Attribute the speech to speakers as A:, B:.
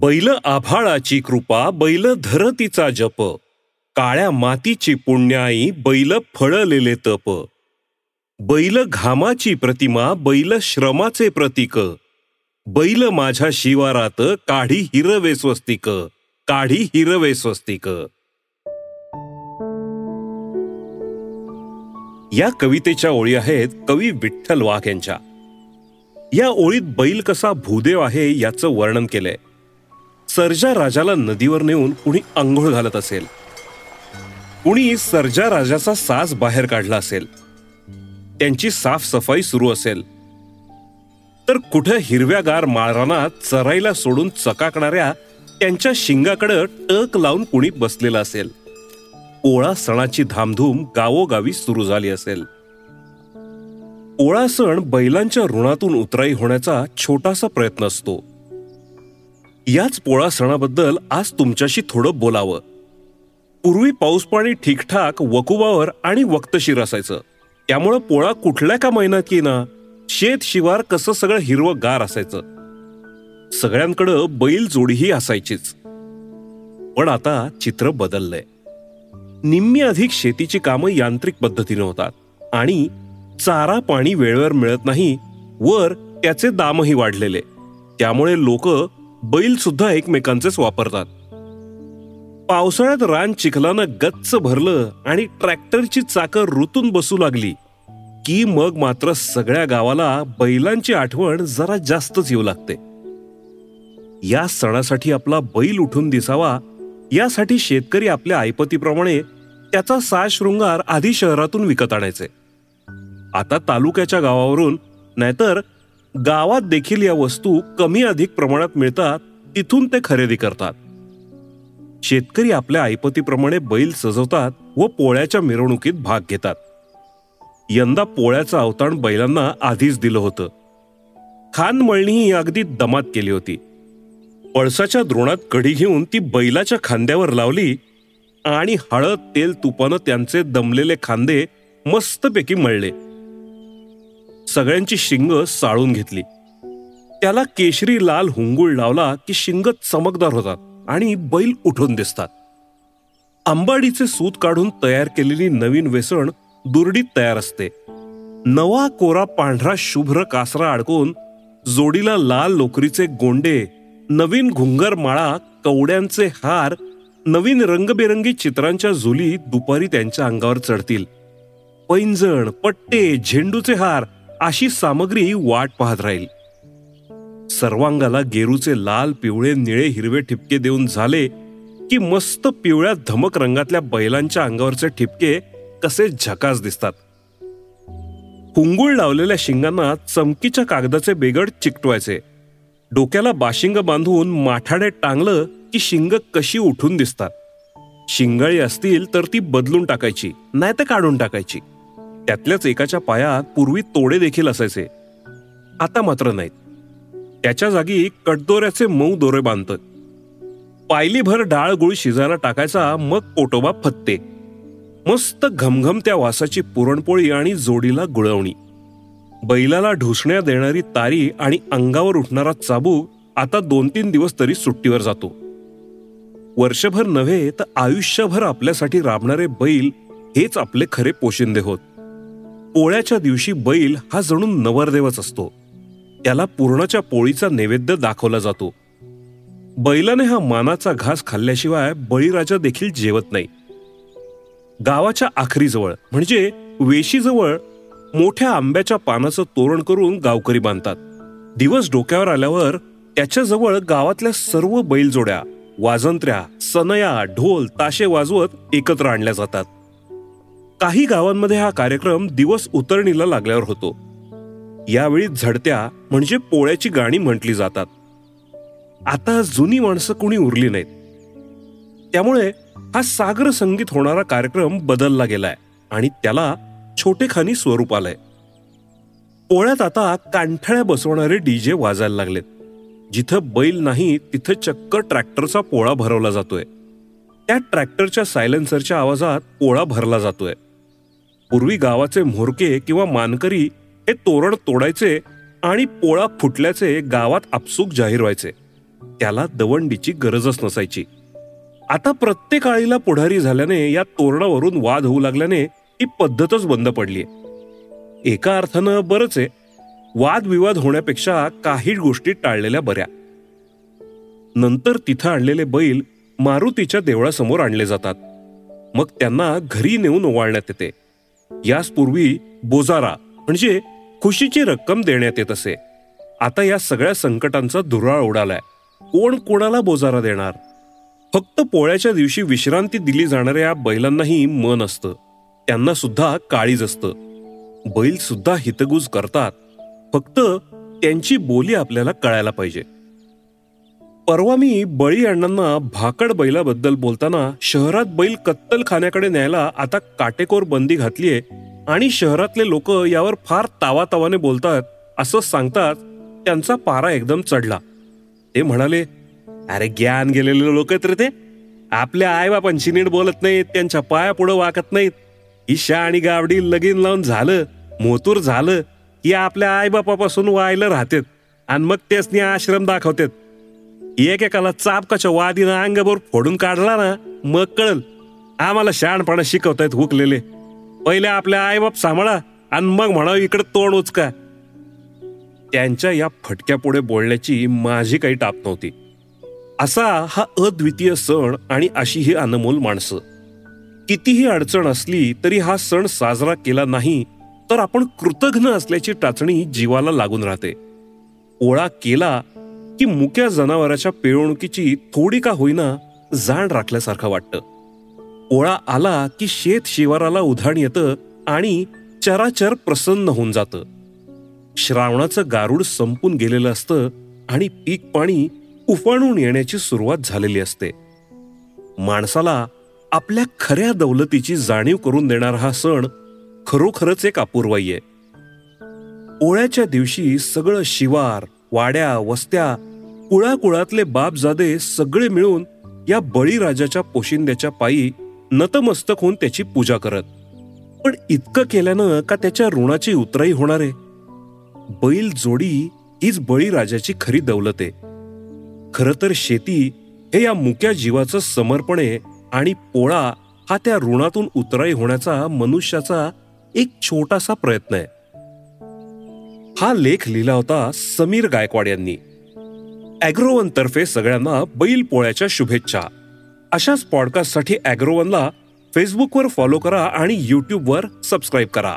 A: बैल आभाळाची कृपा बैल धरतीचा जप काळ्या मातीची पुण्याई बैल फळलेले तप. बैल घामाची प्रतिमा बैल श्रमाचे प्रतीक. बैल माझ्या शिवारात काढी हिरवे स्वस्तिक काढी हिरवे स्वस्तिक. या कवितेच्या ओळी आहेत कवी विठ्ठल वाघ यांच्या. या ओळीत बैल कसा भूदेव आहे याचं वर्णन केलंय. सर्जा राजाला नदीवर नेऊन कुणी आंघोळ घालत असेल? कुणी सर्जा राजाचा साज बाहेर काढला असेल? त्यांची साफसफाई सुरू असेल? तर कुठं हिरव्यागार माळराना चराईला सोडून चकाकणाऱ्या त्यांच्या शिंगाकडं टक लावून कुणी बसलेला असेल? ओळा सणाची धामधूम गावोगावी सुरू झाली असेल? ओळा सण बैलांच्या ऋणातून उतराई होण्याचा छोटासा प्रयत्न असतो. याच पोळा सणाबद्दल आज तुमच्याशी थोडं बोलावं. पूर्वी पाऊस पाणी ठीकठाक वकुबावर आणि वक्तशीर असायचं. त्यामुळं पोळा कुठल्या का महिन्यात येईना शेत शिवार कसं सगळं हिरवं गार असायचं. सगळ्यांकडं बैल जोडीही असायचीच. पण आता चित्र बदललंय. निम्मी अधिक शेतीची कामं यांत्रिक पद्धतीने होतात आणि चारा पाणी वेळेवर मिळत नाही वर त्याचे दामही वाढलेले. त्यामुळे लोक बैल सुद्धा एकमेकांचेच वापरतात. पावसाळ्यात रान चिखलानं गच्च भरलं आणि ट्रॅक्टरची चाकं रुतून बसू लागली की मग मात्र सगळ्या गावाला बैलांची आठवण जरा जास्तच येऊ लागते. या सणासाठी आपला बैल उठून दिसावा यासाठी शेतकरी आपल्या ऐपतीप्रमाणे त्याचा साज शृंगार आधी शहरातून विकत आणायचे. आता तालुक्याच्या गावावरून नाहीतर गावात देखील या वस्तू कमी अधिक प्रमाणात मिळतात तिथून ते खरेदी करतात. शेतकरी आपल्या ऐपतीप्रमाणे बैल सजवतात व पोळ्याच्या मिरवणुकीत भाग घेतात. यंदा पोळ्याचं अवताण बैलांना आधीच दिलं होतं. खान मळणीही अगदी दमात केली होती. पळसाच्या द्रोणात कढी घेऊन ती बैलाच्या खांद्यावर लावली आणि हळद तेल तुपानं त्यांचे दमलेले खांदे मस्तपैकी मळले. सगळ्यांची शिंग साळून घेतली. त्याला केशरी लाल हुंगूळ लावला की शिंग चमकदार होतात आणि बैल उठून दिसतात. आंबाडीचे सूत काढून तयार केलेली नवीन वेसण दुरडीत तयार असते. नवा कोरा पांढरा शुभ्र कासरा अडकून जोडीला लाल लोकरीचे गोंडे नवीन घुंगर माळा कवड्यांचे हार नवीन रंगबेरंगी चित्रांच्या झुली दुपारी त्यांच्या अंगावर चढतील. पैंजण पट्टे झेंडूचे हार अशी सामग्री वाट पाहत राहील. सर्वांगाला गेरूचे लाल पिवळे निळे हिरवे ठिपके देऊन झाले की मस्त पिवळ्या धमक रंगातल्या बैलांच्या अंगावरचे ठिपके कसे झकास दिसतात. हुंगुळ लावलेल्या शिंगांना चमकीच्या कागदाचे बेगड चिकटवायचे. डोक्याला बाशिंग बांधून माठाडे टांगलं की शिंग कशी उठून दिसतात. शिंगाळी असतील तर ती बदलून टाकायची नाही तर काढून टाकायची. त्यातल्याच एकाच्या पायात पूर्वी तोडे देखील असायचे. आता मात्र नाहीत. त्याच्या जागी कटदोऱ्याचे मऊ दोरे बांधतात पायलीभर डाळ गुळ शिजायला टाकायचा मग पोटोबा फत्ते. मस्त घमघम त्या वासाची पुरणपोळी आणि जोडीला गुळवणी. बैलाला ढुसण्या देणारी तारी आणि अंगावर उठणारा चाबू आता दोन तीन दिवस तरी सुट्टीवर जातो. वर्षभर नव्हे तर आयुष्यभर आपल्यासाठी राबणारे बैल हेच आपले खरे पोशिंदे होत. पोळ्याच्या दिवशी बैल हा जणू नवरदेवच असतो. त्याला पूर्णाच्या पोळीचा नैवेद्य दाखवला जातो. बैलाने हा मानाचा घास खाल्ल्याशिवाय बळीराजा देखील जेवत नाही. गावाच्या आखरीजवळ म्हणजे वेशीजवळ मोठ्या आंब्याच्या पानाचं तोरण करून गावकरी बांधतात. दिवस डोक्यावर आल्यावर त्याच्याजवळ गावातल्या सर्व बैलजोड्या वाजंत्र्या सनया ढोल ताशे वाजवत एकत्र आणल्या जातात. काही गावांमध्ये हा कार्यक्रम दिवस उतरणीला लागल्यावर होतो. यावेळी झडत्या म्हणजे पोळ्याची गाणी म्हटली जातात. आता जुनी माणसं कुणी उरली नाहीत. त्यामुळे हा सागर संगीत होणारा कार्यक्रम बदलला गेलाय आणि त्याला छोटेखानी स्वरूप आलंय. पोळ्यात आता कांठळ्या बसवणारे डीजे वाजायला लागलेत. जिथं बैल नाही तिथं चक्क ट्रॅक्टरचा पोळा भरवला जातोय. त्या ट्रॅक्टरच्या सायलेन्सरच्या आवाजात पोळा भरला जातोय. पूर्वी गावाचे म्होरके किंवा मानकरी हे तोरण तोडायचे आणि पोळा फुटल्याचे गावात आपसूक जाहीर व्हायचे. त्याला दवंडीची गरजच नसायची. आता प्रत्येक आळीला पुढारी झाल्याने या तोरणावरून वाद होऊ लागल्याने ही पद्धतच बंद पडलीय. एका अर्थानं बरंच आहे. वादविवाद होण्यापेक्षा काही गोष्टी टाळलेल्या बऱ्या. नंतर तिथं आणलेले बैल मारुतीच्या देवळासमोर आणले जातात. मग त्यांना घरी नेऊन ओवाळण्यात येते. यासपूर्वी बोजारा म्हणजे खुशीची रक्कम देण्यात येत असे. आता या सगळ्या संकटांचा धुराळ उडालाय कोण कोणाला बोजारा देणार? फक्त पोळ्याच्या दिवशी विश्रांती दिली जाणाऱ्या बैलांनाही मन असतं. त्यांना सुद्धा काळीज असतं. बैल सुद्धा हितगुज करतात. फक्त त्यांची बोली आपल्याला कळायला पाहिजे. परवा मी बळी अण्णांना भाकड बैलाबद्दल बोलताना शहरात बैल कत्तल खाण्याकडे न्यायला आता काटेकोर बंदी घातलीये आणि शहरातले लोक यावर फार तावातावाने बोलतात असं सांगतात त्यांचा पारा एकदम चढला. ते म्हणाले अरे ज्ञान गेलेले लोक रे ते. आपल्या आईबापांशी नीट बोलत नाहीत त्यांच्या पाया पुढे वाकत नाहीत. ईशा आणि गावडी लगीन लावून झालं मोतूर झालं की आपल्या आईबापापासून व्हायला राहतात आणि मग तेच आश्रम दाखवतात. एकेकाला चापकाच्या वादीनं अंगावर फोडून काढला ना मग कळल. आम्हाला शहाणपणा शिकवतायत हुकलेले. पहिले आपल्या आईबाप सांभाळा आणि मग म्हणावं इकडे तोंड उचका. त्यांच्या या फटक्या पुढे बोलण्याची माझी काही टाप नव्हती. असा हा अद्वितीय सण आणि अशी ही अनमोल माणसं. कितीही अडचण असली तरी हा सण साजरा केला नाही तर आपण कृतघ्न असल्याची टाचणी जीवाला लागून राहते. ओळा केला की मुक्या जनावराच्या पिळवणुकीची थोडी का होईना जाण राखल्यासारखं वाटतं. ओळा आला की शेत शिवाराला उधाण येतं आणि चराचर प्रसन्न होऊन जातं. श्रावणाचं गारुड संपून गेलेलं असतं आणि पीक पाणी उफाणून येण्याची सुरुवात झालेली असते. माणसाला आपल्या खऱ्या दौलतीची जाणीव करून देणारा हा सण खरोखरच एक अपूर्वाई आहे. ओळ्याच्या दिवशी सगळं शिवार वाड्या वस्त्या कुळाकुळातले बापजादे सगळे मिळून या बळीराजाच्या पोशिंद्याच्या पायी नतमस्तक होऊन त्याची पूजा करत. पण इतकं केल्यानं का त्याच्या ऋणाची उतराई होणार आहे? बैल जोडी हीच बळीराजाची खरी दौलत आहे. खर तर शेती हे या मुक्या जीवाचं समर्पण आहे आणि पोळा हा त्या ऋणातून उतराई होण्याचा मनुष्याचा एक छोटासा प्रयत्न आहे. हा लेख लिहिला होता समीर गायकवाड यांनी. अॅग्रोवन तर्फे सगळ्यांना बैल पोळ्याच्या शुभेच्छा. अशाच पॉडकास्टसाठी अॅग्रोवनला फेसबुकवर फॉलो करा आणि युट्यूबवर सबस्क्राईब करा.